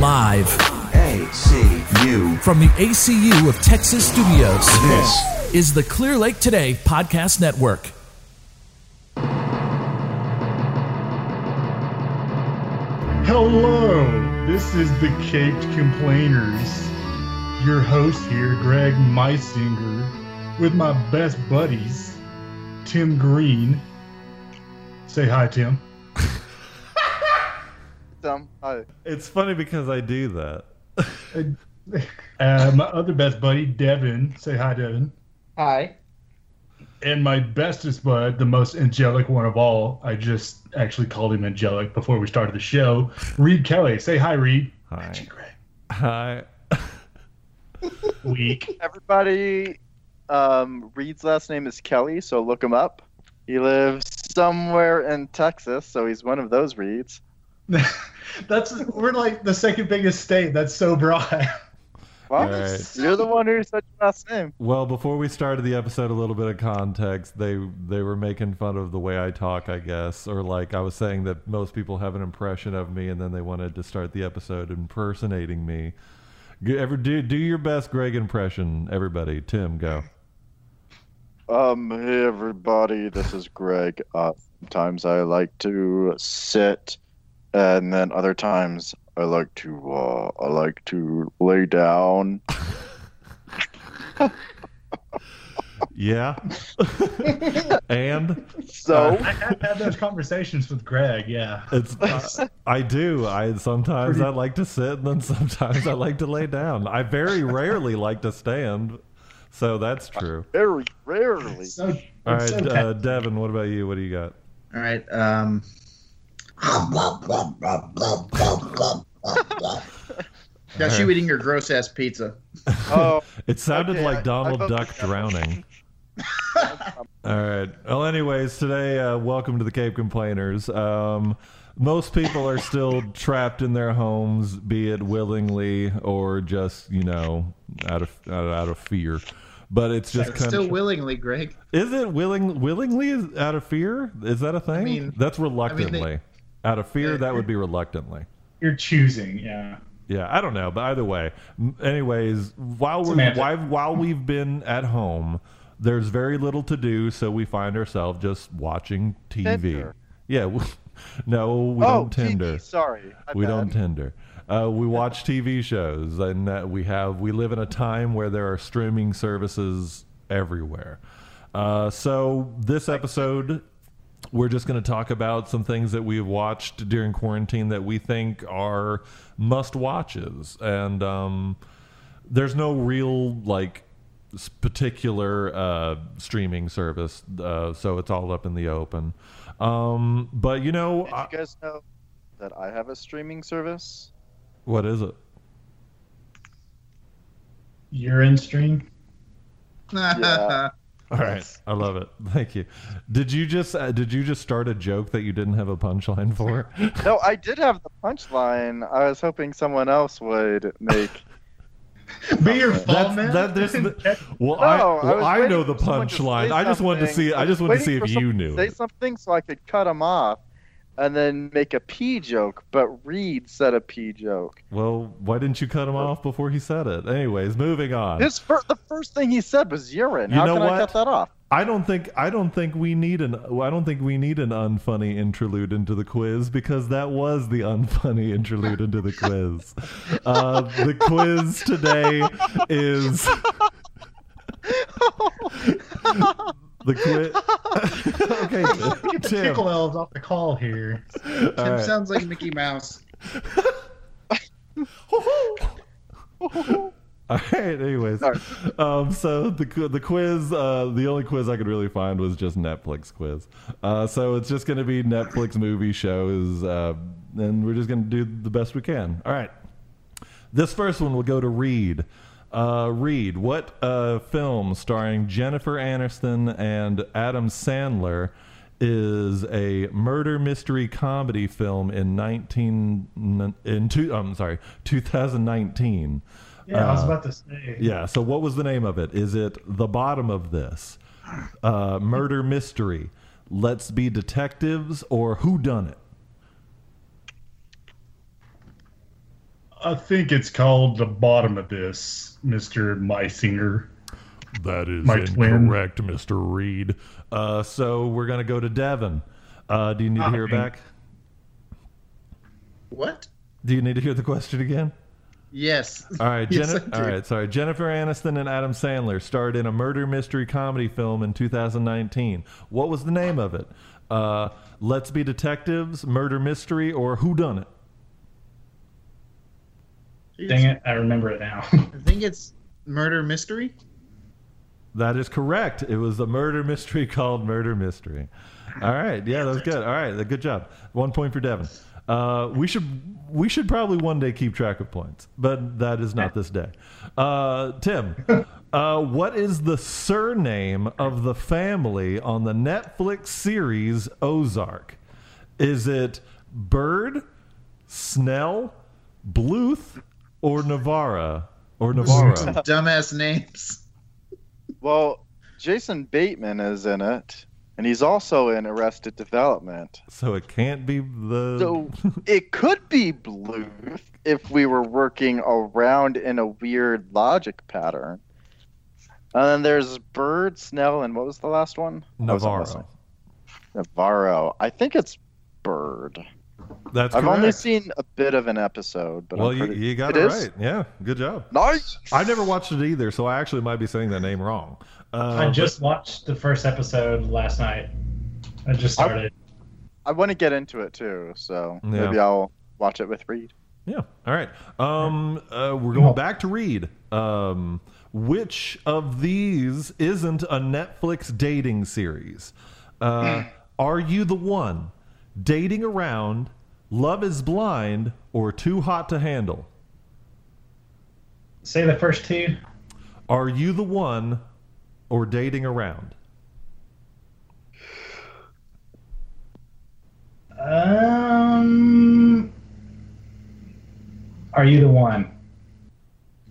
Live ACU. from the ACU of Texas Studios. This is the Clear Lake Today Podcast Network. Hello, this is the Caped Complainers. Your host here, Greg Meisinger, with my best buddies, Tim Green. Say hi, Tim. Dumb. Hi. It's funny because I do that. Uh, my other best buddy, Devin. Say hi, Devin. Hi. And my bestest bud, the most angelic one of all. I just actually called him angelic before we started the show. Reed Kelly. Say hi, Reed. Hi. Gee, Greg. Hi. Weak. Everybody, um, Reed's last name is Kelly, so look him up. He lives somewhere in Texas, so he's one of those Reeds. That's we're like the second biggest state. That's so broad. Well, All right. you're the one who said your last name. Well, before we started the episode, a little bit of context. They they were making fun of the way I talk, I guess, or like I was saying that most people have an impression of me, and then they wanted to start the episode impersonating me. Ever do do your best Greg impression, everybody. Tim, go. Um, hey everybody, this is Greg. Uh, sometimes I like to sit, and then other times I like to uh, I like to lay down. Yeah. and So I have had those conversations with Greg. Yeah. it's uh, I do. I sometimes I like to sit, and then sometimes I like to lay down. I very rarely like to stand. So that's true. very rarely. So, All it's right, so uh, Devin, what about you? What do you got? All right. Um. Got All you eating your gross ass pizza. Oh, It sounded Okay, I- like Donald I vote Duck drowning. All right. Well, anyways, today, uh, welcome to the Cape Complainers. Um, most people are still trapped in their homes, be it willingly or just you know out of out, out of fear. But it's just kind Still of willingly, Greg. is it willing willingly is out of fear? Is that a thing? I mean- That's reluctantly. Out of fear, that would be reluctantly. you're choosing. Yeah. Yeah, I don't know, but either way. Anyways, while we're while while we've been at home, there's very little to do, so we find ourselves just watching TV. Tinder. Yeah, we, no, we oh, don't Tinder. TV, sorry. my We bad. don't Tinder. Uh, we watch TV shows, and uh, we have we live in a time where there are streaming services everywhere. Uh, so this episode, we're just going to talk about some things that we've watched during quarantine that we think are must watches, and um, there's no real like particular uh, streaming service, uh, so it's all up in the open. Um, but you know, Did I- you guys know that I have a streaming service? what is it? You're in stream. Yeah. All right, I love it. Thank you. Did you just uh, did you just start a joke that you didn't have a punchline for? No, I did have the punchline. I was hoping someone else would make. Be your fault, That's man. that. There's the, well, No, I I well, was I know the for someone to say punchline. I just wanted to see. I I just wanted to see if you knew. Say it. something so I could cut him off, and then make a pee joke. But Reed said a pee joke. Well, why didn't you cut him off before he said it? Anyways, moving on. His fir- the first thing he said was urine. You How know can what? I cut that off? I don't think I don't think we need an I don't think we need an unfunny interlude into the quiz because that was the unfunny interlude into the quiz. Uh, the quiz today is the quiz. okay, Get Tim. tickle elves off the call here. Tim All right. sounds like Mickey Mouse. All right. Anyways, Sorry. um, so the the quiz, uh, the only quiz I could really find was just Netflix quiz. Uh, so it's just going to be Netflix movie shows, uh, and we're just going to do the best we can. All right. This first one will go to Reed. Uh, Reed, what uh, film starring Jennifer Aniston and Adam Sandler is a murder mystery comedy film in nineteen in two? I'm sorry, 2019. Yeah, I was Uh, about to say. Yeah. So, what was the name of it? Is it The Bottom of This, uh, Murder Mystery, Let's Be Detectives, or Who Done It? I think it's called the bottom of this, Mister Meisinger. That is My twin. incorrect, Mr. Reed. Uh, so we're going to go to Devin. Uh, do you need to hear it Okay. back? What? Do you need to hear the question again? Yes. All right, Yes, Jenni- I all do. right. Sorry, Jennifer Aniston and Adam Sandler starred in a murder mystery comedy film in 2019. What was the name of it? Uh, Let's Be Detectives, Murder Mystery, or Who Done It? Dang it, I remember it now. I think it's murder mystery. That is correct. It was a murder mystery called Murder Mystery. All right, yeah, that was good. All right, good job. One point for Devin. Uh, we should we should probably one day keep track of points, but that is not this day. Uh, Tim, uh, what is the surname of the family on the Netflix series Ozark? Is it Bird, Snell, Bluth, or Navarra? Or Navarro? Dumbass names. Well, Jason Bateman is in it, and he's also in Arrested Development. So it can't be the. So it could be Bluth if we were working around in a weird logic pattern. And then there's Bird, Snell, and what was the last one? I wasn't listening. Navarro. Navarro. I think it's Bird. That's I've correct. only seen a bit of an episode, but well, I'm you, pretty... you got It it, is? right. Yeah, good job. Nice. I never watched it either, so I actually might be saying that name wrong. Uh, I just watched the first episode last night. I just started. I want to get into it too, so Yeah. maybe I'll watch it with Reed. Yeah. All right. Um, uh, we're going back to Reed. Um, which of these isn't a Netflix dating series? Uh, are you the one? Dating around, Love is blind, or Too hot to handle? Say the first two. Are you the one, or dating around? Um, are you the one?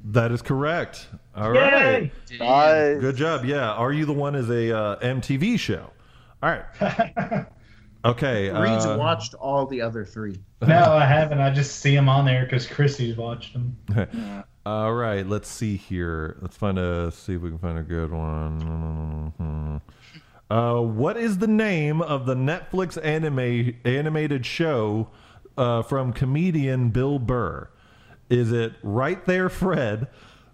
That is correct. All right. Yay! Nice. Good job. Yeah. Are you the one? Is a uh, MTV show. All right. Okay. Reed's uh, watched all the other three. no, I haven't. I just see them on there because Chrissy's watched them. All right, let's see here. Let's find a see if we can find a good one. Uh, what is the name of the Netflix anime animated show uh, from comedian Bill Burr? Is it Right There, Fred?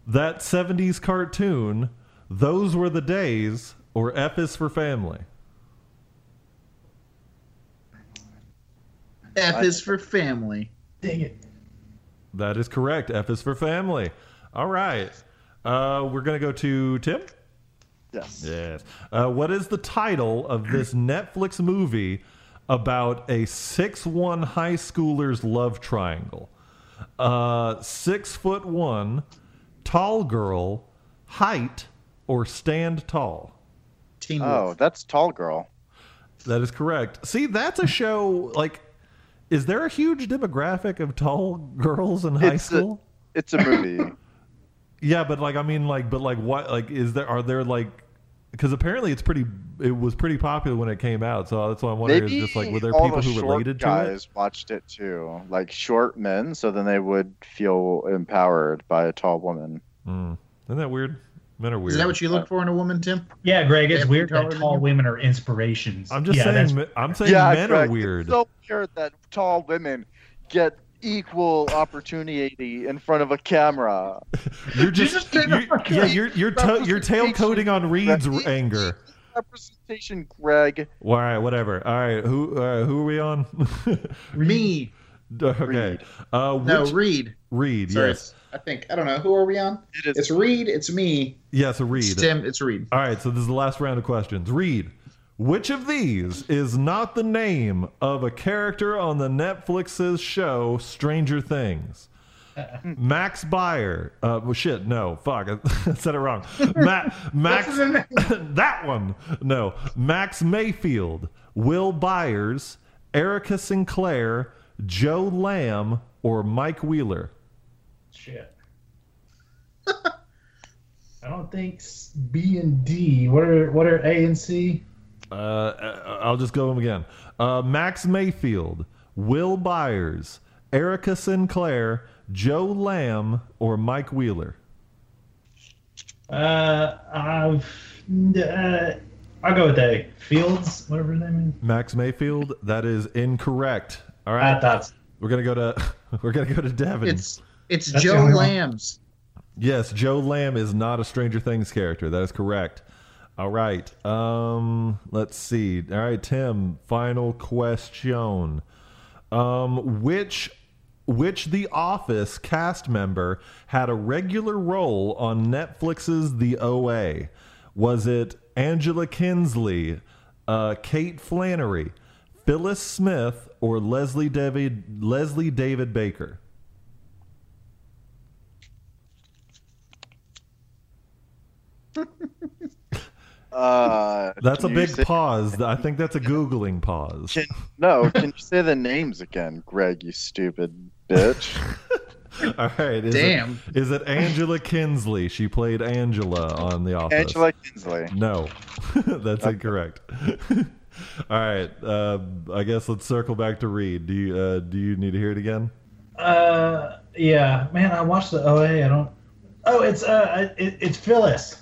That '70s cartoon? Those were the days, or F is for Family? F is for family. Dang it. That is correct. F is for Family. All right, uh, we're gonna go to Tim. Yes. Yes. Uh, what is the title of this Netflix movie about a six one high schooler's love triangle? Uh, six foot one, tall girl, height, or stand tall? Teen Oh, Wolf. that's Tall Girl. That is correct. See, that's a show. Like, is there a huge demographic of tall girls in high It's a- school? It's a movie. Yeah, but like I mean, like, but like, what? Like, is there? Are there like? Because apparently it's pretty. It was pretty popular when it came out, so that's why I'm wondering. Maybe is just like, were there people the who related to it? guys watched it too, like short men, so then they would feel empowered by a tall woman. Mm. Isn't that weird? Men are weird. Is that what you look for in a woman, Tim? Yeah, Greg, it's weird that tall women are inspirations. I'm just yeah, saying. that's- I'm saying yeah, men Greg, are weird. It's so weird that tall women get equal opportunity in front of a camera. you're just, just did you're, yeah, you're you're to, you're tail Representation. coating on Reed's Right. anger. Representation, Greg. Well, all right, whatever. All right, who uh, who are we on? Me. okay. Reed. Uh, No, Reed. Reed. Sorry, Yes. I think I don't know. Who are we on? It is It's Reed. It's me. Yes, a Reed. It's Tim. It's Reed. All right, so this is the last round of questions. Reed, which of these is not the name of a character on the Netflix's show Stranger Things? Max Bayer. Uh, well, shit, no, fuck, I said it wrong. Ma- Max, What's his name? that one, no. Max Mayfield, Will Byers, Erica Sinclair, Joe Lamb, or Mike Wheeler. Shit. I don't think B and D. What are what are A and C? Uh, uh, I'll just go them again. Uh, Max Mayfield, Will Byers, Erica Sinclair, Joe Lamb or Mike Wheeler? Uh, I've, uh, I'll go with A. Fields, whatever his name is. Max Mayfield. That is incorrect. All right. is. I thought we're gonna go to we're gonna go to Devin. It's it's That's Joe only one. Lambs. Yes, Joe Lamb is not a Stranger Things character. That is correct. All right. Um, let's see. All right, Tim. Final question. Um, which which The Office cast member had a regular role on Netflix's The OA? Was it Angela Kinsley, uh, Kate Flannery, Phyllis Smith, or Leslie David Leslie David Baker? Uh, That's a big say- pause. I think that's a googling pause. Can, no, can you say the names again, Greg? You stupid bitch. All right. Is Damn. It, is it Angela Kinsley? She played Angela on The Office. Angela Kinsley. No, that's incorrect. All right. Uh, I guess let's circle back to Reed. Do you uh, do you need to hear it again? Uh, yeah, man, I watched the OA. I don't. Oh, it's uh, it, it's Phyllis.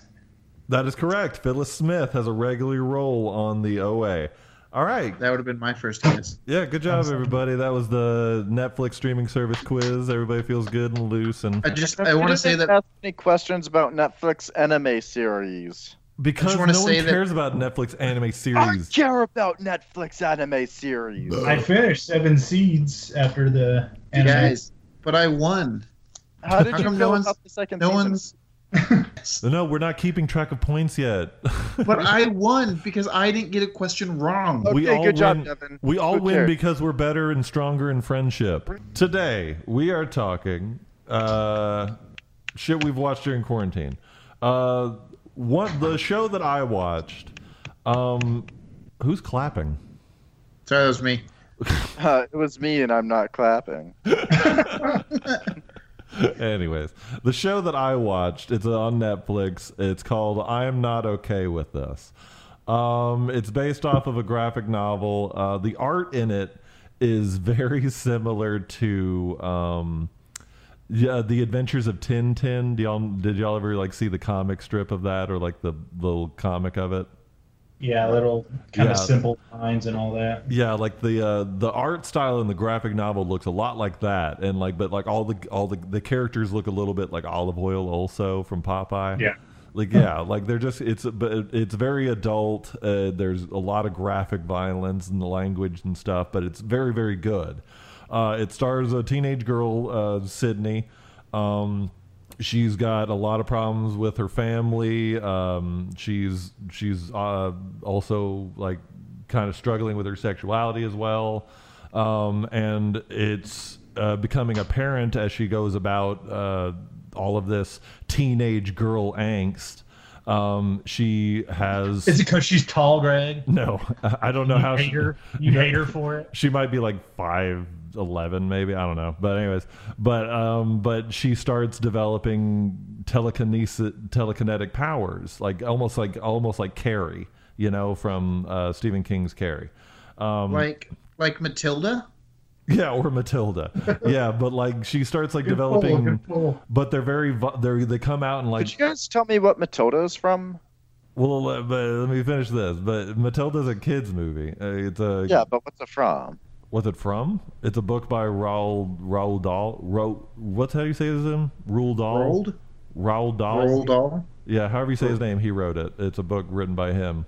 That is correct. Phyllis Smith has a regular role on the OA. All right. That would have been my first guess. Yeah, good job, everybody. That was the Netflix streaming service quiz. Everybody feels good and loose, and I just You I want to say that ask any questions about Netflix anime series. because wanna no one say that- cares about Netflix anime series. I series. care about Netflix anime series. I finished Seven Seeds after the you anime. guys, but I won. How did How you come feel no about the second No season? one's No, we're not keeping track of points yet. but I won because I didn't get a question wrong. Okay, we all good job, win. Devin. We all Who win cares? because we're better and stronger in friendship. Today we are talking uh, shit we've watched during quarantine. Uh, one the show that I watched. Um, who's clapping? Sorry, that was me. Uh, it was me, and I'm not clapping. Anyways, the show that I watched, it's on Netflix. It's called I Am Not Okay with This. Um, it's based off of a graphic novel. Uh, the art in it is very similar to um, yeah, The Adventures of Tintin. Do y'all, did y'all ever like see the comic strip of that or like the little comic of it? Yeah, little kind Yeah. of simple lines and all that. Yeah, like the uh, the art style in the graphic novel looks a lot like that, and like but like all the all the the characters look a little bit like olive oil also from Popeye. Yeah. like yeah, like they're just it's but it's very adult. Uh, there's a lot of graphic violence and the language and stuff, but it's very very good. Uh, it stars a teenage girl, uh, Sydney. Um, she's got a lot of problems with her family. Um, she's she's uh, also like kind of struggling with her sexuality as well, um, and it's uh, becoming apparent as she goes about uh, all of this teenage girl angst. Um, she has Is it because she's tall, Greg? no, I don't know You how hate she, her. You hate her for it. she might be like five eleven maybe i don't know but anyways but um but she starts developing telekinesis telekinetic powers like almost like almost like carrie you know from uh stephen king's carrie um Like like Matilda. yeah or matilda yeah but like she starts like Good developing good pull. but they're very vi- they're they come out and like Could you guys tell me what Matilda is from? well but let me finish this but matilda's a kids movie uh, it's a Yeah, but what's it from? What's it from? It's a book by Raoul Raoul Dahl. Ro, what's how you say his name? Roald Dahl. Rolled. Raoul Dahl. Rolled all. Yeah, however you say his name, he wrote it. It's a book written by him.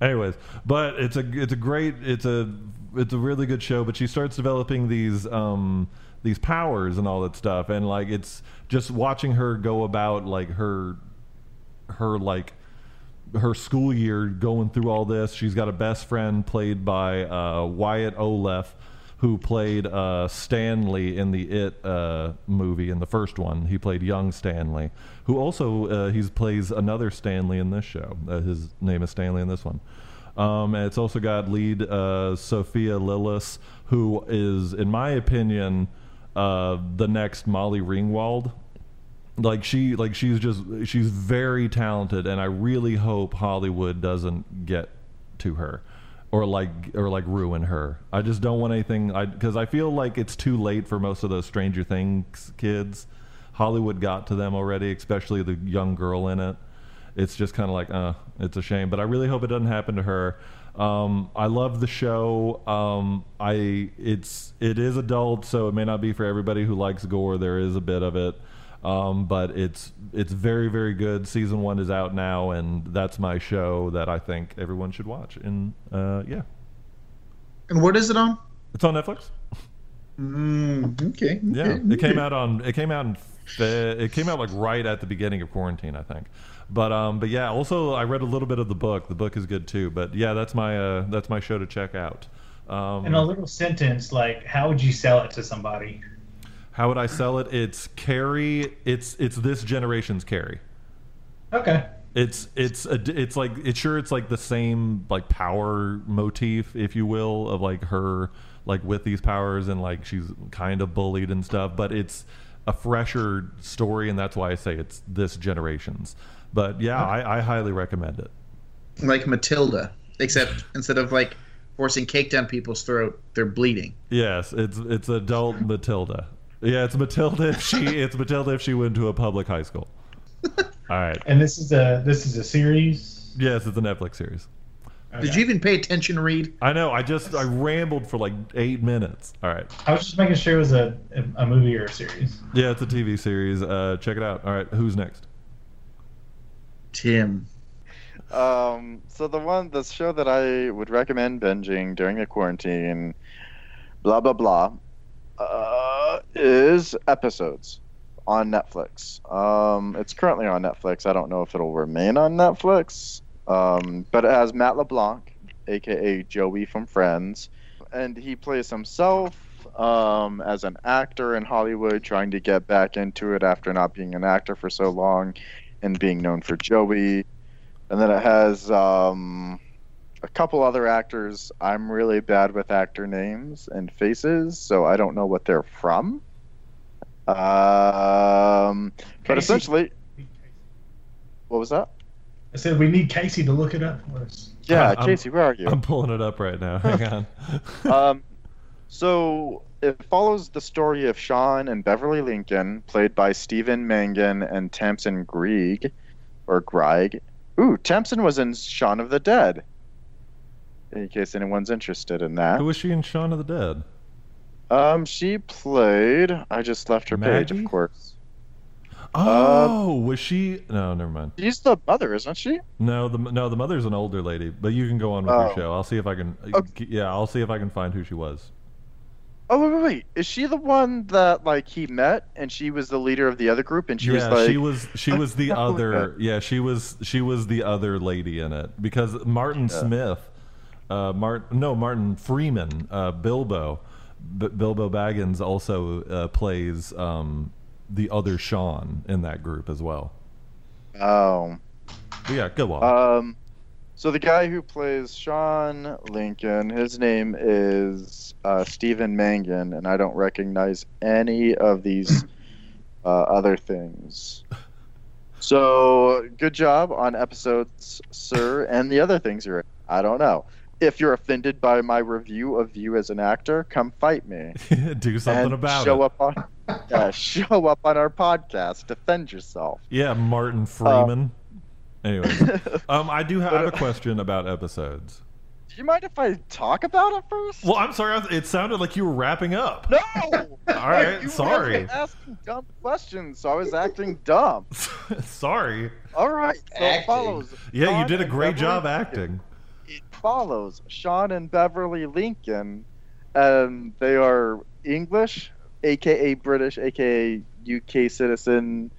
Anyways, but it's a it's a great it's a it's a really good show. But she starts developing these um these powers and all that stuff, and like it's just watching her go about like her her like her school year going through all this. She's got a best friend played by uh, Wyatt Oleff, who played uh, Stanley in the It uh, movie in the first one. He played young Stanley, who also uh, he plays another Stanley in this show. Uh, his name is Stanley in this one. Um, and it's also got lead uh, Sophia Lillis, who is, in my opinion, the next Molly Ringwald like she like she's just she's very talented and i really hope hollywood doesn't get to her or like or like ruin her. I just don't want anything I cuz I feel like it's too late for most of those Stranger Things kids. Hollywood got to them already, especially the young girl in it. It's just kind of like, uh, it's a shame, but I really hope it doesn't happen to her. Um, I love the show. Um, I it's it is adult, so it may not be for everybody who likes gore. There is a bit of it, um, but it's it's very very good. Season one is out now, and that's my show that I think everyone should watch. And uh, yeah, And what is it on? it's on Netflix. Mm, okay. Yeah, okay, it came out on it came out in fe- it came out like right at the beginning of quarantine, I think. But um, but yeah, also I read a little bit of the book. The book is good too. But yeah, that's my uh, that's my show to check out. Um, In a little sentence, like, how would you sell it to somebody? How would I sell it? It's Carrie. It's it's this generation's Carrie. Okay. It's it's a, it's like it's sure it's like the same like power motif, if you will, of like her like with these powers and like she's kind of bullied and stuff. But it's a fresher story, and that's why I say it's this generation's. But yeah, I, I highly recommend it. Like Matilda, except instead of like forcing cake down people's throat, they're bleeding. Yes, it's it's adult Matilda. Yeah, it's Matilda if she it's Matilda if she went to a public high school. All right. And this is a this is a series. Yes, it's a Netflix series. Did you even pay attention, Reed? I know. I just I rambled for like eight minutes. All right. I was just making sure it was a a movie or a series. Yeah, it's a TV series. Uh, check it out. All right, who's next? Tim. Um, so the one, the show that I would recommend binging during the quarantine, blah blah blah, uh, is episodes on Netflix. Um, it's currently on Netflix. I don't know if it'll remain on Netflix, um, but it has Matt LeBlanc, aka Joey from Friends, and he plays himself um, as an actor in Hollywood, trying to get back into it after not being an actor for so long and being known for Joey. And then it has um, a couple other actors. I'm really bad with actor names and faces, so I don't know what they're from. Um, but essentially, what was that? I said we need Casey to look it up for us. Yeah, I'm- Casey, where are you? I'm pulling it up right now. Hang on. um, so it follows the story of Sean and Beverly Lincoln, played by Stephen Mangan and Tamsin Greig, or Greig. Ooh, Tamsin was in Shaun of the Dead. In case anyone's interested in that. Who was she in Shaun of the Dead? Um, she played. I just left her page, of course. Oh, was she? No, never mind. She's the mother, isn't she? No, the no the mother's an older lady. But you can go on with Oh. your show. I'll see if I can. Okay. Yeah, I'll see if I can find who she was. Oh wait, wait, wait! Is she the one that like he met, and she was the leader of the other group, and she yeah, was like, she was she was the other. Yeah, she was she was the other lady in it because Martin Yeah. Smith, uh, Martin no Martin Freeman, uh, Bilbo, B- Bilbo Baggins also uh, plays um, the other Sean in that group as well. oh. But yeah, go on. Um, so the guy who plays Sean Lincoln, his name is uh, Stephen Mangan, and I don't recognize any of these uh, other things. So good job on episodes, sir, and the other things you're. I don't know. If you're offended by my review of you as an actor, come fight me Do something and about show it. up on. Yeah, show up on our podcast. Defend yourself. Yeah, Martin Freeman. Anyway, um, I do have, I have a question about episodes. Do you mind if I talk about it first? Well, I'm sorry. It sounded like you were wrapping up. No. All right, you sorry. guys were asking dumb questions, so I was acting dumb. sorry. All right. So it Acting. follows. Yeah, you did a great job Lincoln. acting. It follows Sean and Beverly Lincoln, and they are English, aka British, aka UK citizen,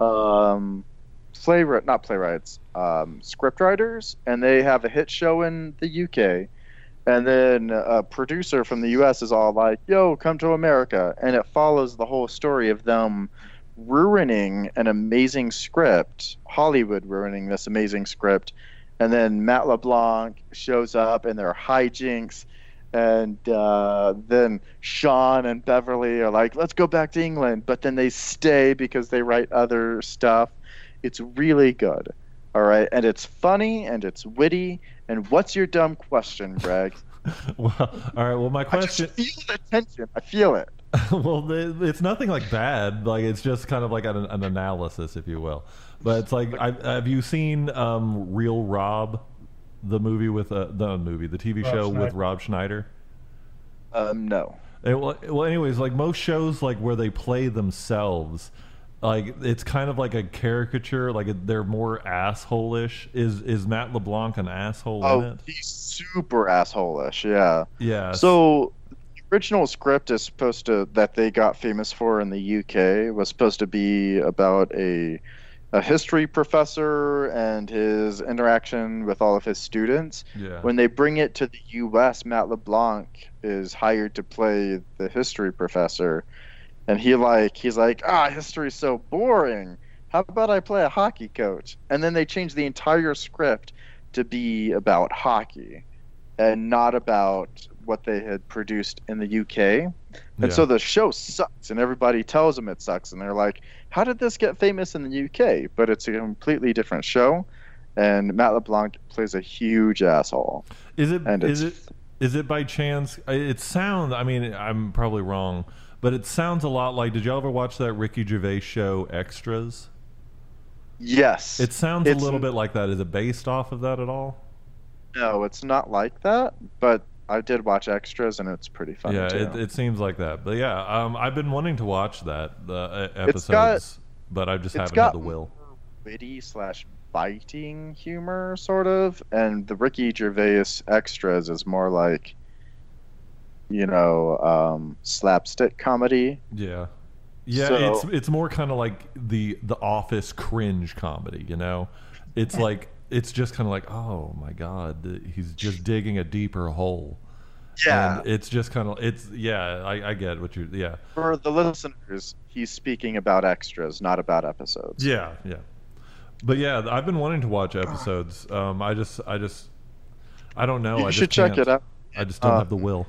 um, playwright, not playwrights, um, scriptwriters, and they have a hit show in the UK. And then a producer from the US is all like, yo, come to America. And it follows the whole story of them ruining an amazing script, Hollywood ruining this amazing script. And then Matt LeBlanc shows up and there are hijinks. And uh, then Sean and Beverly are like, let's go back to England. But then they stay because they write other stuff. It's really good. All right, and it's funny and it's witty. And what's your dumb question, Greg? well, all right. Well, my I question. just feel the tension. I feel it. well, it's nothing like bad. Like it's just kind of like an, an analysis, if you will. But it's like, I, have you seen um, Real Rob, the movie with uh, the movie, the TV Rob show with Rob Schneider? Um, no. Eh, well, well, anyways, like most shows, like where they play themselves, like it's kind of like a caricature. Like they're more asshole-ish. Is is Matt LeBlanc an asshole in Oh, it? he's super asshole-ish. Yeah. Yeah. So the original script is supposed to that they got famous for in the UK was supposed to be about a a history professor and his interaction with all of his students. yeah. When they bring it to the US, Matt LeBlanc is hired to play the history professor, and he like he's like ah history's so boring. How about I play a hockey coach? And then they change the entire script to be about hockey and not about what they had produced in the UK. And Yeah. so the show sucks, and everybody tells them it sucks, and they're like, "How did this get famous in the UK?" But it's a completely different show, and Matt LeBlanc plays a huge asshole. Is it? And is it? Is it by chance? It sounds. I mean, I'm probably wrong, but it sounds a lot like. Did y'all ever watch that Ricky Gervais show, Extras? Yes, It sounds It's- a little bit like that. Is it based off of that at all? no, it's not like that, but I did watch extras, and it's pretty funny yeah, too. it, it seems like that. But yeah, um, I've been wanting to watch that the uh, episodes, got- but I just haven't got had the will. witty slash biting humor, sort of, and the Ricky Gervais extras is more like, you know, um, slapstick comedy. Yeah. Yeah, So- it's it's more kind of like the the office cringe comedy, you know. It's like it's just kind of like, oh my god, he's just digging a deeper hole. Yeah, And it's just kind of it's yeah, I, I get what you're. yeah for the listeners, he's speaking about extras, not about episodes. yeah yeah. But yeah, I've been wanting to watch episodes. Um, I just I just I don't know. you I should check can't. it out. I just don't Uh, have the will.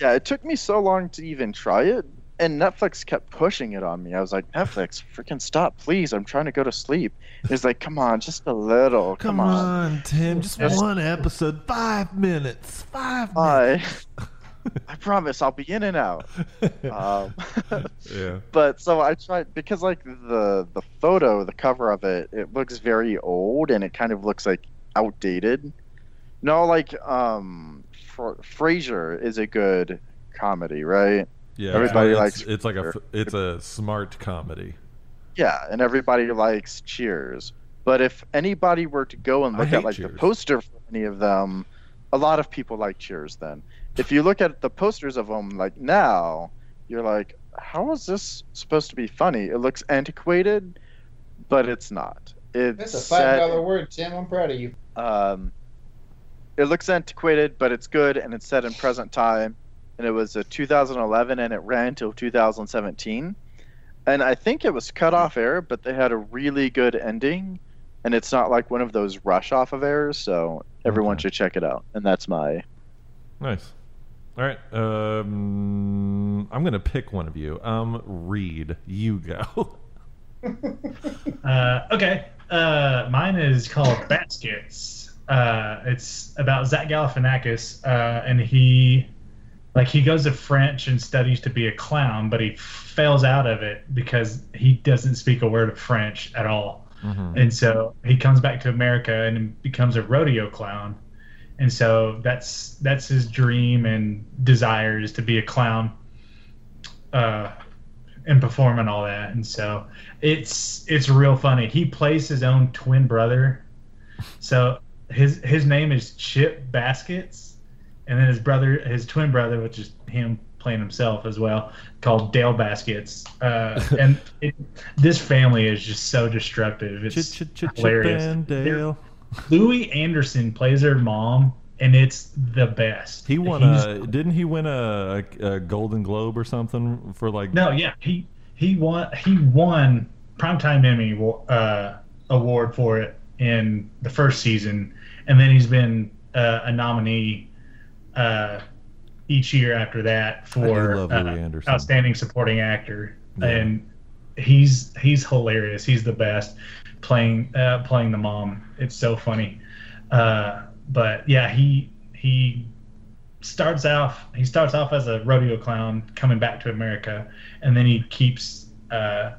Yeah, it took me so long to even try it, and Netflix kept pushing it on me. I was like, Netflix, freaking stop, please! I'm trying to go to sleep. It's like, come on, just a little, come, on. Tim, just Yes. one episode, five minutes, five I, I promise I'll be in and out. Um, yeah. but so I tried because like the the photo, the cover of it, it looks very old and it kind of looks like outdated. No, like um, Fra- Frasier is a good comedy, right? Yeah, Everybody it's, likes it's like a it's a smart comedy. Yeah, and everybody likes Cheers. But if anybody were to go and look at like Cheers. the poster for any of them, a lot of people like Cheers. Then, if you look at the posters of them, like now, you're like, how is this supposed to be funny? It looks antiquated, but it's not. It's That's a five dollar word, Tim. I'm proud of you. um, it looks antiquated, but it's good, and it's set in present time. And it was a 2011, and it ran till 2017. And I think it was cut off air, but they had a really good ending, and it's not like one of those rush off of airs. So everyone Okay. should check it out. And that's my Nice. All right. Um, I'm gonna pick one of you. Um, Reed, you go. Uh, okay. Uh, mine is called Baskets. Uh, it's about Zach Galifianakis, uh, and he, like, he goes to French and studies to be a clown, but he fails out of it because he doesn't speak a word of French at all. Mhm. And so he comes back to America and becomes a rodeo clown. And so that's that's his dream and desire is to be a clown, uh, and perform and all that. And so it's it's real funny. He plays his own twin brother. So his his name is Chip Baskets, and then his brother, his twin brother, which is him playing himself as well, called Dale Baskets. Uh, and it, this family is just so destructive. It's Ch- ch- ch- hilarious. and Dale. Louie Anderson plays her mom, and it's the best. He won He's- a. Didn't he win a, a, a Golden Globe or something for like? No, yeah, he he won he won primetime Emmy uh, award for it in the first season, and then he's been uh, a nominee uh, each year after that for uh, outstanding supporting actor. Yeah. And he's he's hilarious. He's the best playing uh, playing the mom. It's so funny. Uh, but yeah, he he starts off he starts off as a rodeo clown coming back to America, and then he keeps uh,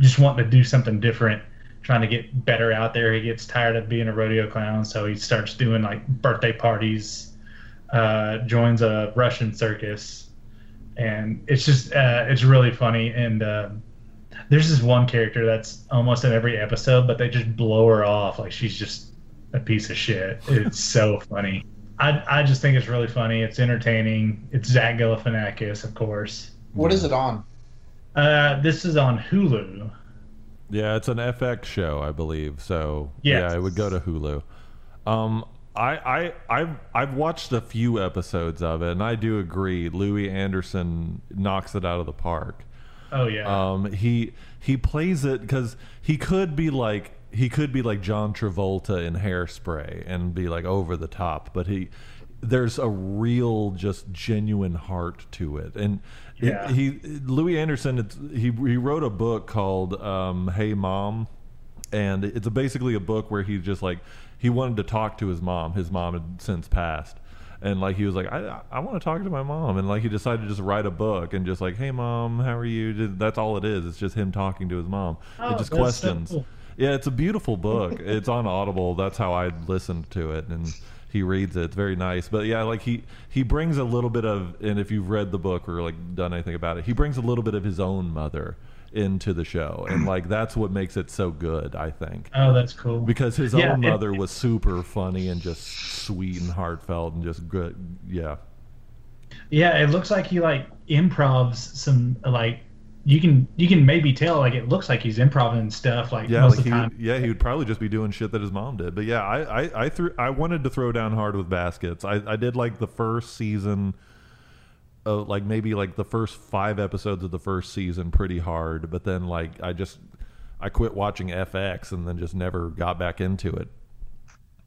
just wanting to do something different, trying to get better out there. He gets tired of being a rodeo clown, so he starts doing like birthday parties, uh, joins a Russian circus, and it's just uh, it's really funny. And uh, there's this one character that's almost in every episode, but they just blow her off like she's just a piece of shit. It's so funny. I, I just think it's really funny. It's entertaining. It's Zach Galifianakis, of course. What is it on? Uh, this is on Hulu. Yeah, it's an FX show, I believe. So Yes. yeah, it would go to Hulu. Um, I, I, I've, I've watched a few episodes of it, and I do agree. Louie Anderson knocks it out of the park. Oh yeah. Um, he he plays it because he could be like he could be like John Travolta in Hairspray and be like over the top, but he there's a real just genuine heart to it, and it- he Louie Anderson it's, he he wrote a book called um, Hey Mom, and it's a, basically a book where he just like he wanted to talk to his mom. His mom had since passed, and like he was like, I I want to talk to my mom, and like he decided to just write a book and just like, hey mom, how are you? That's all it is. It's just him talking to his mom. Oh, it just so questions. cool. Yeah, it's a beautiful book. it's on Audible. That's how I listened to it, and he reads it. It's very nice. But yeah, like he he brings a little bit of, and if you've read the book or like done anything about it, he brings a little bit of his own mother into the show, and like that's what makes it so good. I think oh, that's cool. because his Yeah, own it- mother was super funny and just sweet and heartfelt and just good. Yeah, Yeah, it looks like he like improvs some like you can you can maybe tell like it looks like he's improvising stuff like yeah, most like of he the would, time. yeah he would probably just be doing shit that his mom did. But yeah, I I I, threw, I wanted to throw down hard with baskets. I I did like the first season. Uh, like maybe like the first five episodes of the first season pretty hard, but then like I just I quit watching FX and then just never got back into it.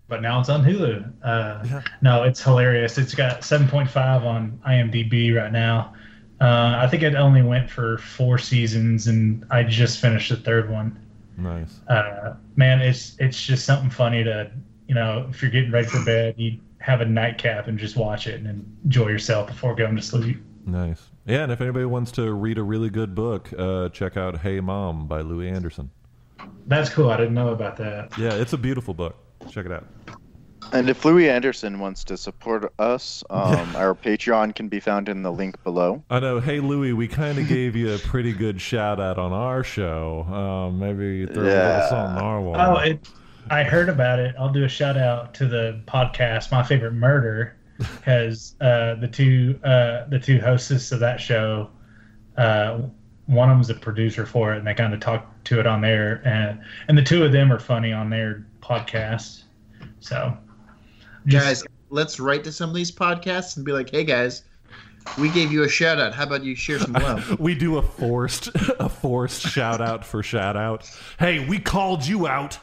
But now it's on Hulu. Uh, No, it's hilarious. It's got 7.5 on IMDb right now. Uh, I think it only went for four seasons, and I just finished the third one. Nice. uh, man, it's it's just something funny to you know if you're getting ready for bed, you have a nightcap and just watch it and enjoy yourself before going to sleep. Nice. Yeah, and if anybody wants to read a really good book, uh, check out Hey Mom by Louie Anderson. That's cool. I didn't know about that. Yeah, it's a beautiful book. Check it out. And if Louie Anderson wants to support us, um, our Patreon can be found in the link below. I know. Hey, Louie, we kind of gave you a pretty good shout out on our show. Um, maybe throw a little Yeah. something on our one. Oh, it. I heard about it. I'll do a shout out to the podcast. My favorite murder has uh, the two uh, the two hostess of that show. Uh, one of them's a producer for it, and they kind of talk to it on there, and and the two of them are funny on their podcast. So, just- Guys, let's write to some of these podcasts and be like, hey guys, we gave you a shout out. How about you share some love? we do a forced a forced shout out for shout out. Hey, we called you out.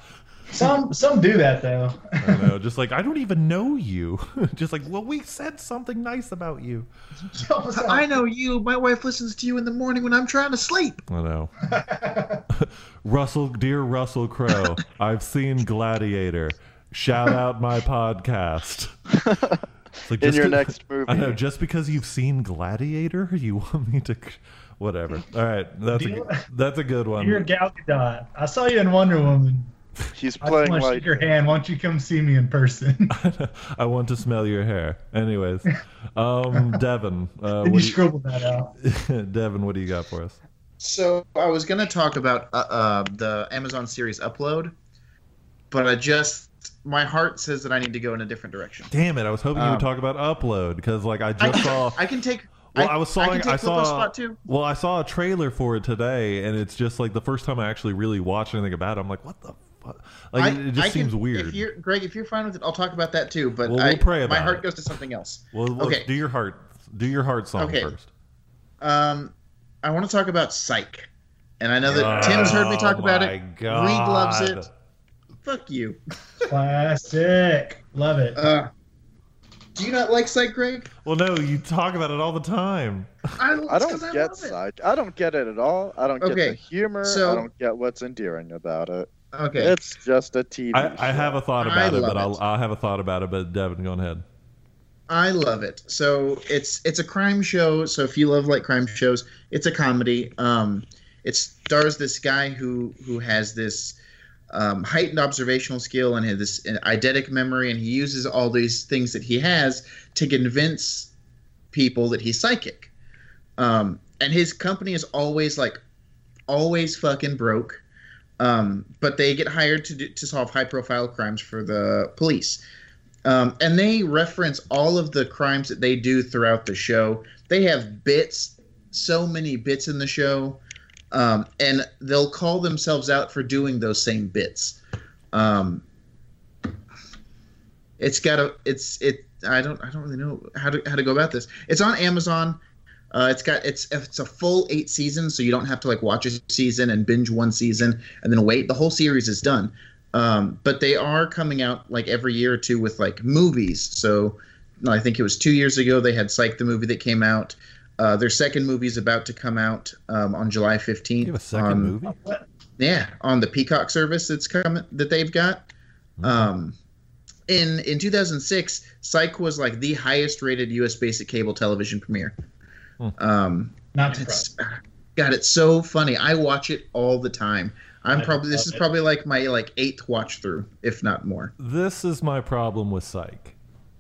Some some do that though. I know, just like I don't even know you. just like, well, we said something nice about you. I know you. My wife listens to you in the morning when I'm trying to sleep. I know. Russell, dear Russell Crowe, I've seen Gladiator. Shout out my podcast. It's like, In just your 'cause- next movie. I know. Just because you've seen Gladiator, you want me to, whatever. All right, that's a Deal- that's a good one. You're Gal Gadot. I saw you in Wonder Woman. He's I just playing want to like shake your hand. Why don't you come see me in person? I want to smell your hair. Anyways, um, Devin, uh, Did you what do scribble that out? you, Devin, what do you got for us? So I was gonna talk about uh, uh, the Amazon series Upload, but I just my heart says that I need to go in a different direction. Damn it! I was hoping you would Um, talk about Upload because, like, I I just can, saw. I can take. Well, I, was saw. I I, can take saw. Spot too. Well, I saw a trailer for it today, and it's just like the first time I actually really watched anything about it. I'm like, what the fuck? Like, I, it, it just I seems can, weird. If you're Greg, if you're fine with it, I'll talk about that too. But Well, I, we'll pray my heart it. goes to something else. well, well, okay. do your heart, do your heart song Okay. first. Um, I want to talk about Psych, and I know that Tim's heard me talk Oh about my it. God. Reed loves it. Fuck you. Classic. Love it. Uh, Do you not like Psych, Greg? Well, no, you talk about it all the time. I, I it's don't 'cause get love it. side. I don't get it at all. I don't get the humor. so- I don't get what's endearing about it. Okay. It's just a TV. I, I have a thought I about it, love but I'll. I'll have a thought about it. But Devin, go ahead. I love it. So it's it's a crime show. So if you love like crime shows, it's a comedy. Um, it stars this guy who who has this um, heightened observational skill and has this eidetic memory, and he uses all these things that he has to convince people that he's psychic. Um, and his company is always like always fucking broke. Um, but they get hired to do, to solve high profile crimes for the police. Um, and they reference all of the crimes that they do throughout the show. They have bits, so many bits in the show, um, and they'll call themselves out for doing those same bits. Um, it's got a, it's it. I don't, I don't really know how to how to go about this. It's on Amazon. Uh, it's got it's it's a full eight seasons, so you don't have to like watch a season and binge one season and then wait. The whole series is done. Um, but they are coming out like every year or two with like movies. So I think it was two years ago they had Psych the movie that came out. Uh, their second movie is about to come out um, on July fifteenth. Have a second movie? Yeah, on the Peacock service that's coming that they've got. Um, in in 2006, Psych was like the highest rated U.S. basic cable television premiere. Um, Not it's. God, it's so funny. I watch it all the time. I'm I probably this is it. probably like my like eighth watch through, if not more. This is my problem with Psych.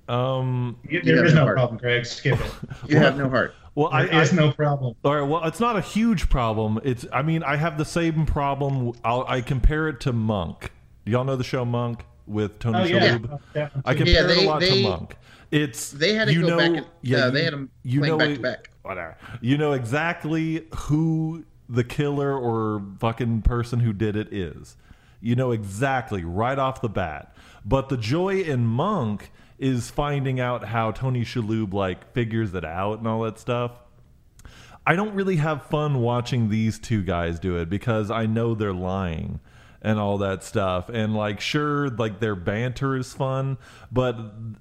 Um, You- You There have is no no problem, Greig. Skip it. You have no heart. well, I, There is I no problem. All right. Well, it's not a huge problem. It's. I mean, I have the same problem. I'll, I compare it to Monk. Do y'all know the show Monk with Tony Oh yeah, Shalhoub? definitely. I compare Yeah, it a lot they- to Monk. It's They had to you go know, back and yeah, uh, they had them you know back to back. Whatever. You know exactly who the killer or fucking person who did it is. You know exactly right off the bat. But the joy in Monk is finding out how Tony Shalhoub like figures it out and all that stuff. I don't really have fun watching these two guys do it because I know they're lying and all that stuff. And like, sure, like their banter is fun, but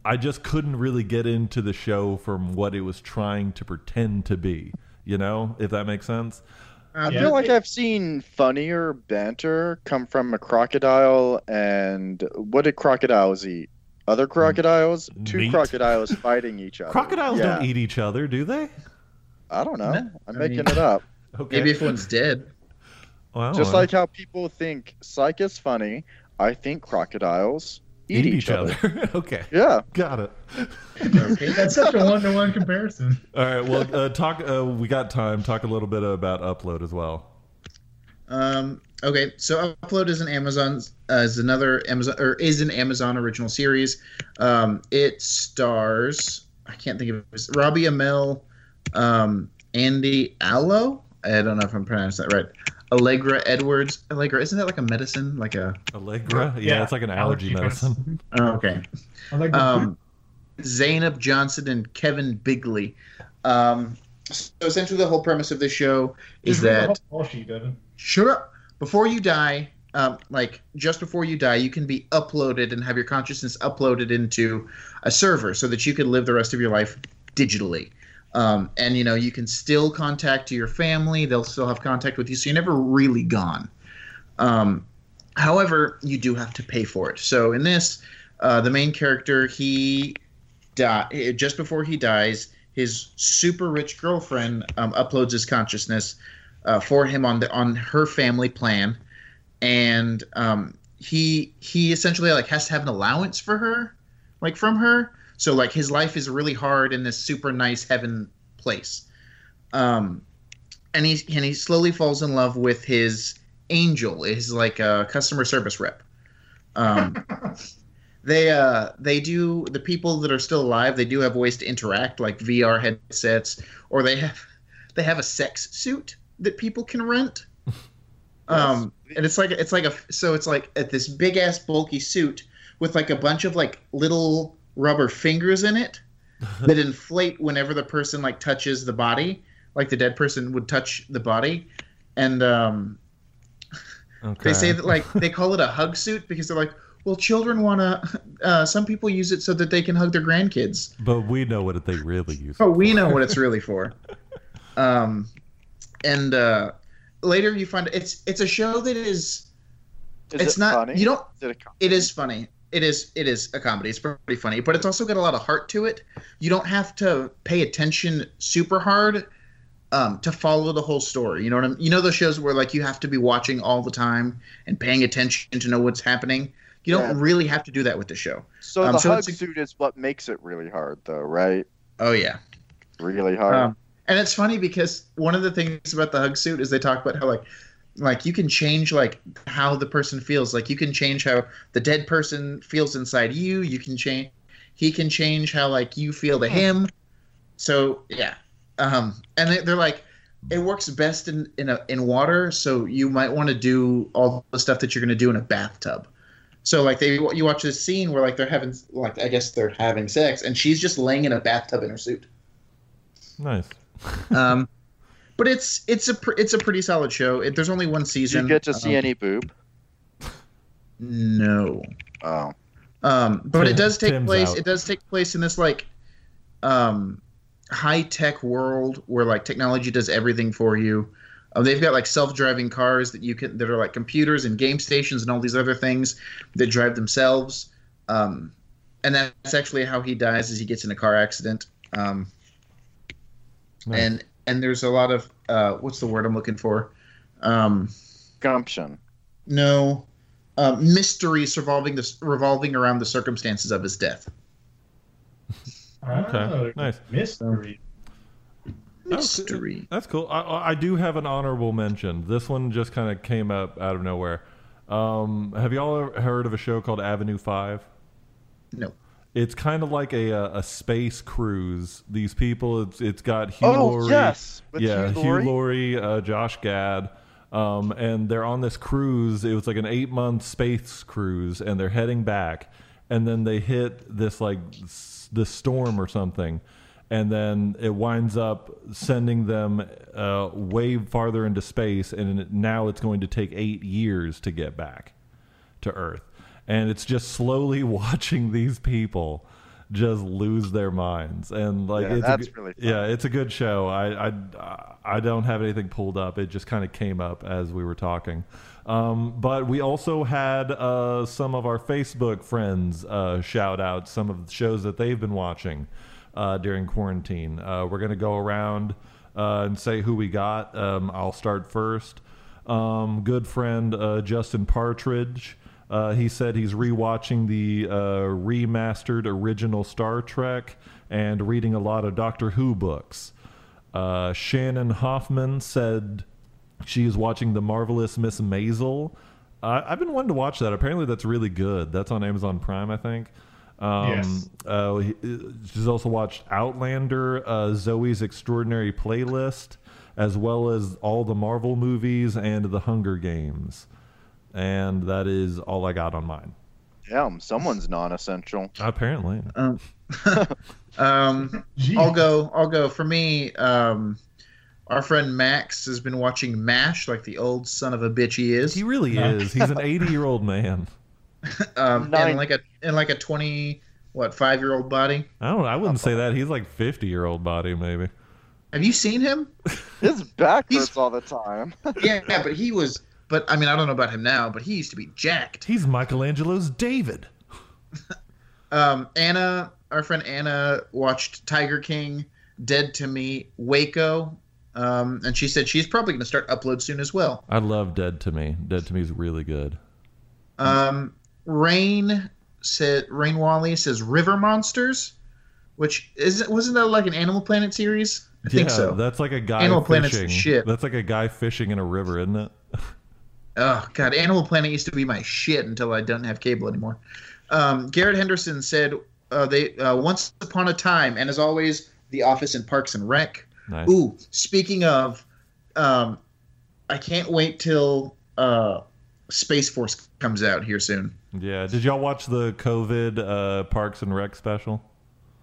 I just couldn't really get into the show from what it was trying to pretend to be. You know, if that makes sense. Uh, I Yeah. feel like I've seen funnier banter come from a crocodile and what did crocodiles eat? Other crocodiles? Two crocodiles fighting each other. Crocodiles Yeah. don't eat each other, do they? I don't know. I'm I making mean- it up. Okay. Maybe if one's dead. Well, Just like how people think Psych is funny, I think crocodiles eat, each, other. okay, Yeah. got it. Okay. That's such a one-to-one comparison. All right. Well, uh, talk. Uh, we got time. Talk a little bit about upload as well. Um, okay, so Upload is an Amazon uh, is another Amazon or is an Amazon original series. Um, it stars I can't think of it. Robbie Amell, um, Andy Allo. I don't know if I'm pronouncing that right. Allegra Edwards. Allegra, isn't that like a medicine? Like a Allegra. Yeah, it's like an allergy, medicine. oh, okay. I like the Um, Zainab Johnson and Kevin Bigley. Um, so essentially, the whole premise of this show is that she didn't. shut up before you die um, like just before you die you can be uploaded and have your consciousness uploaded into a server so that you can live the rest of your life digitally um, and you know you can still contact your family. They'll still have contact with you. So you're never really gone. Um, however you do have to pay for it. So in this uh, the main character he die just before he dies his super rich girlfriend um, uploads his consciousness uh, for him on the on her family plan, and um, he he essentially like has to have an allowance for her, like from her. So like his life is really hard in this super nice heaven place, um, and he and he slowly falls in love with his angel, his like a customer service rep. Um, they uh they do the people that are still alive they do have ways to interact like VR headsets or they have they have a sex suit that people can rent. Um, and it's like it's like a so it's like at this big ass bulky suit with like a bunch of like little rubber fingers in it that inflate whenever the person like touches the body, like the dead person would touch the body, and um, Okay. they say that like they call it a hug suit because they're like, well, children want to. Uh, some people use it so that they can hug their grandkids. But we know what they really use. Oh, we know what it's really for. Um, and uh, later you find it's it's a show that is Is it's it not funny? you don't Is it a it is funny. It is it is a comedy. It's pretty funny, but it's also got a lot of heart to it. You don't have to pay attention super hard um, to follow the whole story. You know what I'm? You know those shows where like you have to be watching all the time and paying attention to know what's happening. You don't really have to do that with the show. So um, the so hug suit is what makes it really hard, though, right? Oh yeah. Really hard. Um, and it's funny because one of the things about the hug suit is they talk about how like like you can change like how the person feels. Like you can change how the dead person feels inside you. You can change he can change how like you feel to him. So yeah. Um and they, they're like it works best in in a in water, so you might want to do all the stuff that you're going to do in a bathtub. So like they you watch this scene where like they're having like I guess they're having sex and she's just laying in a bathtub in her suit. Nice. Um, but it's it's a pr- it's a pretty solid show. It, there's only one season. Did season. you get to see Um, any boob? No. Oh, Um, but it does take Tim's place. out. It does take place in this like um, high tech world where like technology does everything for you. Um, they've got like self driving cars that you can that are like computers and game stations and all these other things that drive themselves. Um, and that's actually how he dies. Is he gets in a car accident. Um, Nice. and and there's a lot of uh, what's the word I'm looking for? Um, gumption. no, um, mystery revolving the revolving around the circumstances of his death. Okay, Oh, nice. Mystery. Mystery. That's cool. I- I, I do have an honorable mention. This one just kind of came up out of nowhere. Um, have y'all ever heard of a show called Avenue Five? No. It's kind of like a a, a space cruise. These people, it's it's got Hugh Oh, Laurie, yes, with yeah, Hugh Laurie. Laurie, uh, Josh Gad, um, and they're on this cruise. It was like an eight month space cruise, and they're heading back, and then they hit this like s- this storm or something, and then it winds up sending them uh, way farther into space, and now it's going to take eight years to get back to Earth. And it's just slowly watching these people just lose their minds. And like Yeah, it's that's a, good- really fun. yeah, it's a good show. I I I don't have anything pulled up. It just kind of came up as we were talking. Um, but we also had uh, some of our Facebook friends uh, shout out some of the shows that they've been watching uh, during quarantine. Uh, we're gonna go around uh, and say who we got. Um, I'll start first. Um, good friend uh, Justin Partridge. Uh, he said he's rewatching the uh, remastered original Star Trek and reading a lot of Doctor Who books. Uh, Shannon Hoffman said she is watching the marvelous Miss Maisel. Uh, I've been wanting to watch that. Apparently, that's really good. That's on Amazon Prime, I think. Um, Yes. uh, he- she's also watched Outlander, uh, Zoey's Extraordinary Playlist, as well as all the Marvel movies and the Hunger Games. And that is all I got on mine. Damn, someone's non-essential. Apparently. Um, um, I'll go. I'll go. For me, um, our friend Max has been watching MASH like the old son of a bitch he is. He really No. is. He's an 80 year old man. um, Nine- in like a in like a twenty what five year old body. I don't. I wouldn't say that. He's like 50 year old body, maybe. Have you seen him? His back He's- hurts all the time. yeah, yeah, but he was. But I mean, I don't know about him now, but he used to be jacked. He's Michelangelo's David. Um, Anna, our friend Anna, watched Tiger King, Dead to Me, Waco, um, and she said she's probably going to start upload soon as well. I love Dead to Me. Dead to Me is really good. Um, Rain said Rain Wally says River Monsters, which is wasn't that like an Animal Planet series? I think so. that's like a guy Animal Planet's fishing. the shit. That's like a guy fishing in a river, isn't it? Oh god, Animal Planet used to be my shit until I don't have cable anymore. Um, Garrett Henderson said uh, they uh, once upon a time, and as always, The Office and Parks and Rec. Nice. Ooh, speaking of, um, I can't wait till uh, Space Force comes out here soon. Yeah. Did y'all watch the COVID uh, Parks and Rec special?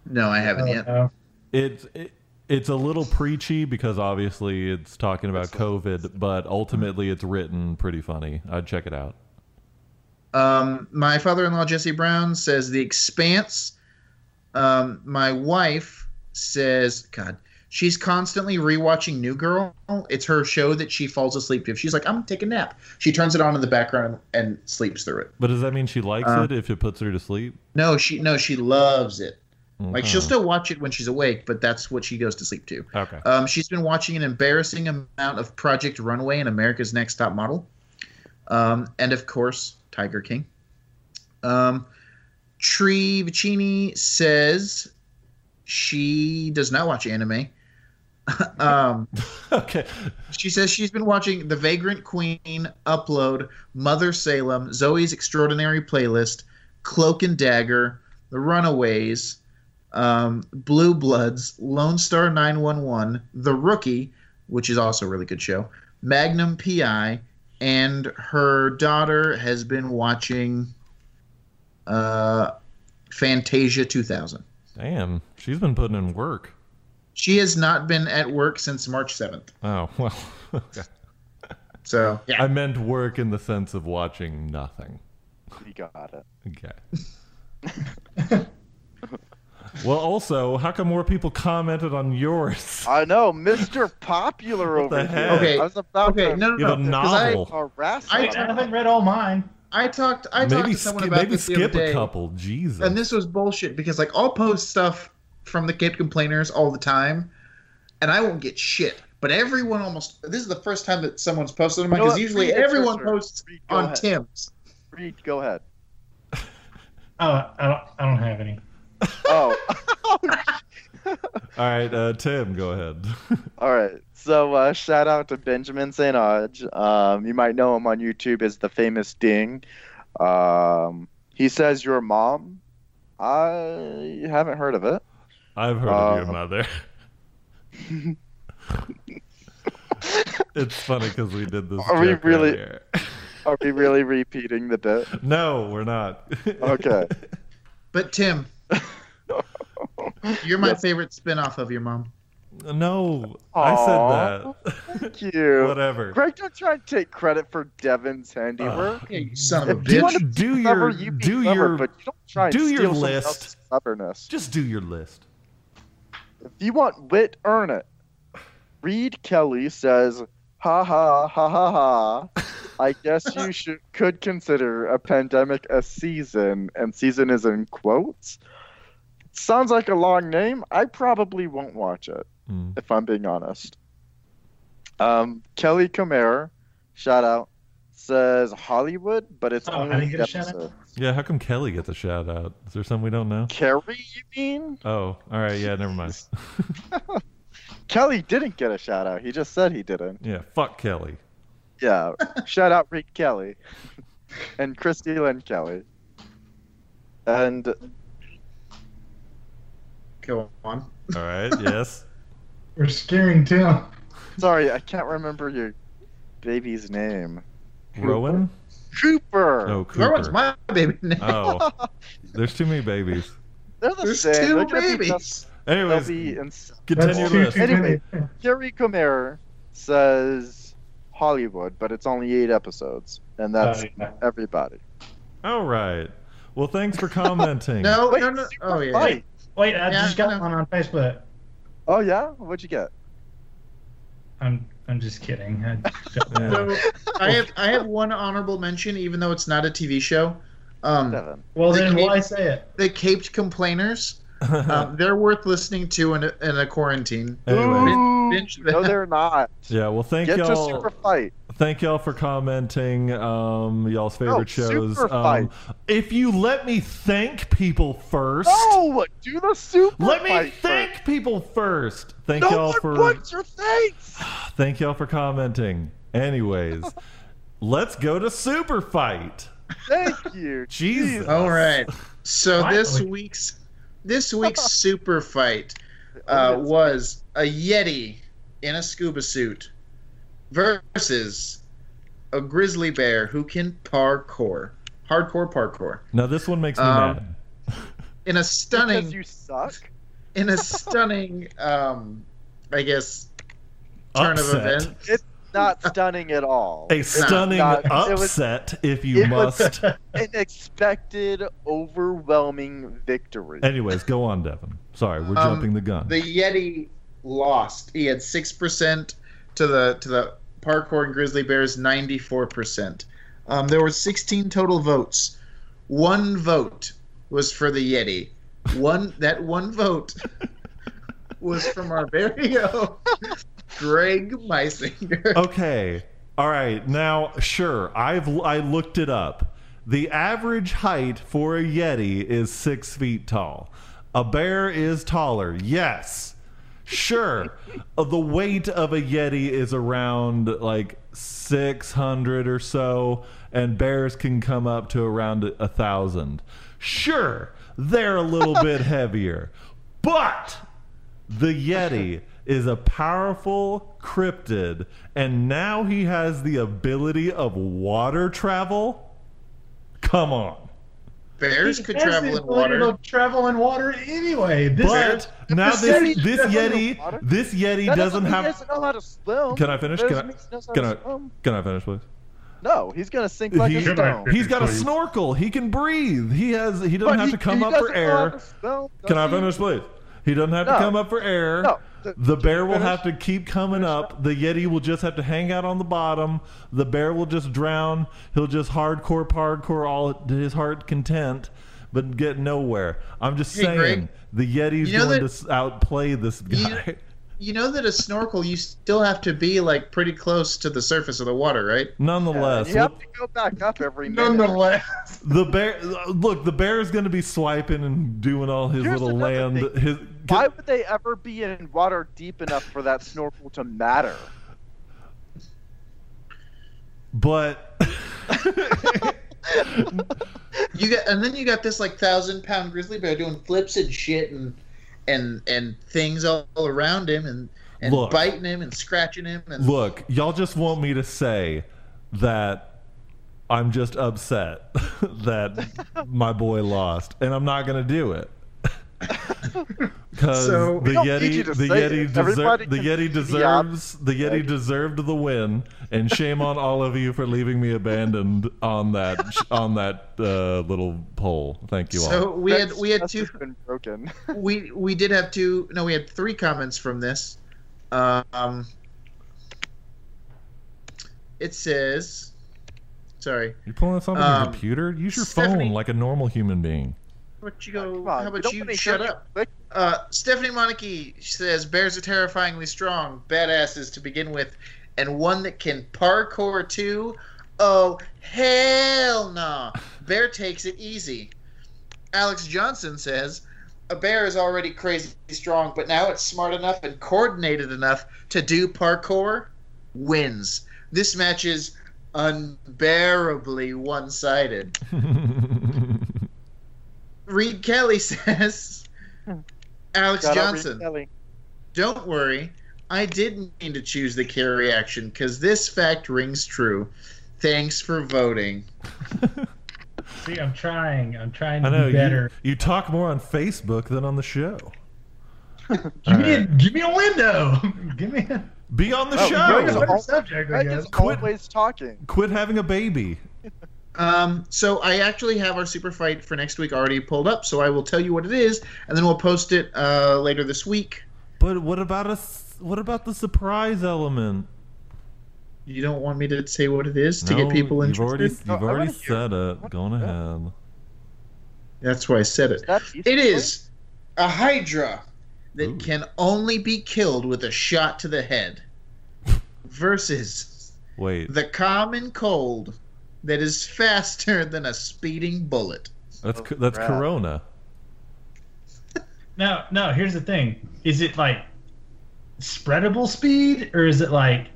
No, I haven't Oh, yet. no. It's it, it's a little preachy because obviously it's talking about COVID, but ultimately it's written pretty funny. I'd check it out. Um, my father-in-law Jesse Brown says The Expanse. Um, my wife says, God, she's constantly rewatching New Girl. It's her show that she falls asleep to. If she's like, I'm gonna take a nap, she turns it on in the background and sleeps through it. But does that mean she likes Uh, it if it puts her to sleep? No, she no, she loves it. Like she'll still watch it when she's awake, but that's what she goes to sleep to. Okay. Um, she's been watching an embarrassing amount of Project Runway and America's Next Top Model, um, and of course Tiger King. Um, Tree Vicini says she does not watch anime. um, okay. she says she's been watching The Vagrant Queen, Upload, Mother Salem, Zoey's Extraordinary Playlist, Cloak and Dagger, The Runaways, um, Blue Bloods, Lone Star 911, The Rookie, which is also a really good show, Magnum PI, and her daughter has been watching uh, Fantasia 2000. Damn, she's been putting in work. She has not been at work since March 7th. Oh well. okay. So, yeah. I meant work in the sense of watching nothing. You got it. Okay. well, also, how come more people commented on yours? I know, Mr. Popular What the over here. heck? Okay, I was about Okay, to no, You no, have a no. 'cause I- novel. harass I- him. I haven't read all mine. I talked. I talked maybe to someone skip, about maybe this the other skip day, a couple. Jesus. and this was bullshit because like I'll post stuff from the Cape Complainers all the time, and I won't get shit. But everyone almost. This is the first time that someone's posted on mine know because what? usually Read it, everyone Tristan. posts Read, go on ahead. Tim's. Reed, go ahead. Oh, I don't. I don't have any. Oh, All right, uh, Tim, go ahead. all right. So uh, shout out to Benjamin St. Odge. Um, you might know him on YouTube as the famous Ding. Um, he says your mom. I haven't heard of it. I've heard of your Uh, mother. it's funny because we did this. Are we really- earlier. Are we really repeating the bit? no, we're not. Okay. But Tim, you're my favorite spin-off of your mom. no, Aw, I said that. Thank you. Whatever. Greig, don't try and take credit for Devin's handiwork. Yeah, you son of a If you bitch. wanna do Clever, your you be do clever, your but you don't try and do your steal someone list. cleverness. just do your list. If you want wit, earn it. Reed Kelly says, "Ha ha ha ha ha." I guess you should could consider a pandemic a season, and season is in quotes. Sounds like a long name. I probably won't watch it Hmm. if I'm being honest. Um, Kelly Comer, shout out, says Hollywood, but it's Oh, only didn't get a shout out? episode. Yeah, how come Kelly gets a shout out? Is there something we don't know? Carrie, you mean? Oh, all right. Yeah, never mind. Kelly didn't get a shout out. He just said he didn't. Yeah, fuck Kelly. Yeah. Shout out Reed Kelly and Christy Lynn Kelly. And Go on. All right. Yes. We're scaring Tim. sorry, I can't remember your baby's name. Rowan? Cooper. No, That one's Cooper. my baby name. Oh, there's too many babies. They're the There's same. two They're babies. just- Anyways, be in- continue That's Anyway. many. Kerry Comer says Hollywood, but it's only eight episodes, and that's Oh, yeah. everybody. All right. Well, thanks for commenting. No, Wait, no, no. Oh yeah. Fight. Wait, I Yeah, just got I know. one on Facebook. Oh yeah, what'd you get? I'm. I'm just kidding. I don't know. So I have I have one honorable mention, even though it's not a TV show. Um, Seven. Well, The then Cape- why say it? the Caped Complainers. Um, they're worth listening to in a, in a quarantine. anyway. Ooh, binge no, they're not. Yeah. Well, thank Get to y'all. Super Fight. Thank y'all for commenting. Um, y'all's favorite Oh, shows. Um, if you let me thank people first. No, do the Super Let me Fight thank people first. Thank No y'all one for wants your thanks. thank y'all for commenting. Anyways, let's go to Super Fight. Thank you. Jesus. All right. So this week's this week's super fight uh, was a Yeti in a scuba suit versus a grizzly bear who can parkour, hardcore parkour, Now this one makes me Um, mad. in a stunning, Because stunning you suck. in a stunning um, I guess turn Upset. of events. It's not stunning at all. A stunning not- it was- upset, if you it was- must. An expected, overwhelming victory. Anyways, go on, Devin. Sorry, we're Um, jumping the gun. The Yeti lost. He had six percent to the to the parkour and grizzly bears ninety four percent. Um, there were sixteen total votes. One vote was for the Yeti. One that one vote was from our very own Greig Meisinger. Okay. All right. Now, sure, I've I looked it up. The average height for a yeti is six feet tall. A bear is taller. Yes. Sure. The weight of a yeti is around like 600 or so, and bears can come up to around a thousand. Sure, they're a little bit heavier. But the Yeti is a powerful cryptid, and now he has the ability of water travel. Come on. Bears He could has travel the in water. to Travel in water anyway. This But now this this Yeti this Yeti That doesn't mean have. He doesn't know how to swim. Can I finish? Can doesn't I mean he knows how can I can I finish, please? No, he's gonna sink like He- a stone. finish? He's got a snorkel. He can breathe. He has. He doesn't But have he- to come up for doesn't know how air. to swim, Can I finish, please? He doesn't have to come up for air. No. Th- The bear will finish? have to keep coming up. The Yeti will just have to hang out on the bottom. The bear will just drown. He'll just hardcore, hardcore all to his heart content, but get nowhere. I'm just Hey, saying, Greig, the Yeti's you know going that- to outplay this guy. You know that a snorkel, you still have to be like pretty close to the surface of the water, right? Nonetheless, You have to go back up every minute. nonetheless. the bear. Look, the bear is going to be swiping and doing all his Here's little land. thing. His Why would they ever be in water deep enough for that snorkel to matter? but You got, and then you got this like thousand pound grizzly bear doing flips and shit and and and things all, all around him and and Look. biting him and scratching him and Look, y'all just want me to say that I'm just upset that my boy lost, and I'm not gonna do it. Because So- the We don't need you Yeti, to the Yeti, it. deser- the Yeti see the deserves the Yeti deserved the win, and shame on all of you for leaving me abandoned on that on that uh, little pole. Thank you all. so we had we had two been broken. we we did have two no we had three comments from this um it says sorry You're pulling this off on um, your computer. Use your Stephanie- phone like a normal human being. How about you go Come on, how about you shut up? Uh stephanie monarchy says bears are terrifyingly strong badasses to begin with and one that can parkour too? Oh hell no bear takes it easy. Alex johnson says a bear is already crazy strong but now it's smart enough and coordinated enough to do parkour wins. This match is unbearably one-sided reed kelly says hmm. alex Shout johnson Kelly. don't worry. I didn't mean to choose the carry action because this fact rings true. Thanks for voting. See, I'm trying. I'm trying to I to know be better. you talk more on Facebook than on the show. Give me, a, give me a window. give me a, Be on the Oh, show. bring a no. better subject. I Greig guess. is always talking. Quit having a baby. Um, so I actually have our super fight for next week already pulled up, so I will tell you what it is, and then we'll post it uh, later this week. But what about us? What about the surprise element? You don't want me to say what it is to No, get people you've already interested? you've No, I already wanna hear said it. What Go on is ahead. That's why I said it. It is a Hydra that Ooh. can only be killed with a shot to the head versus Wait, the common cold that is faster than a speeding bullet. that's Oh, that's crap. Corona. No, no. Here's the thing: is it like spreadable speed, or is it like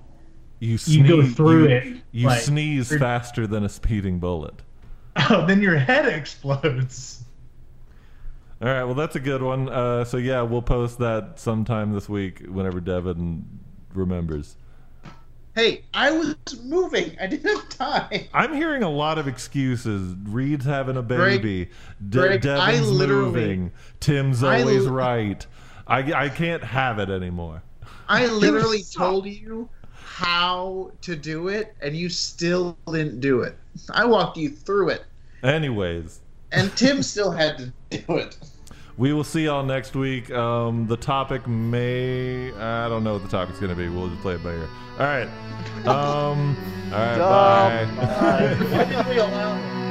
You you sneeze, go through you, it? You like, sneeze you're- faster than a speeding bullet. Oh, then your head explodes. All right, well that's a good one. Uh, so yeah, we'll post that sometime this week whenever Devin remembers. Hey, I was moving. I didn't have time. I'm hearing a lot of excuses. Reed's having a Greig- baby. De- Greig, I Devin's literally- moving. Tim's I always li- right. I, I can't have it anymore. I literally told you how to do it, and you still didn't do it. I walked you through it, Anyways, and Tim still had to do it. We will see y'all next week. Um, the topic may I don't know what the topic's gonna be. We'll just play it by ear. All right. Um. All right. Dumb. bye. Why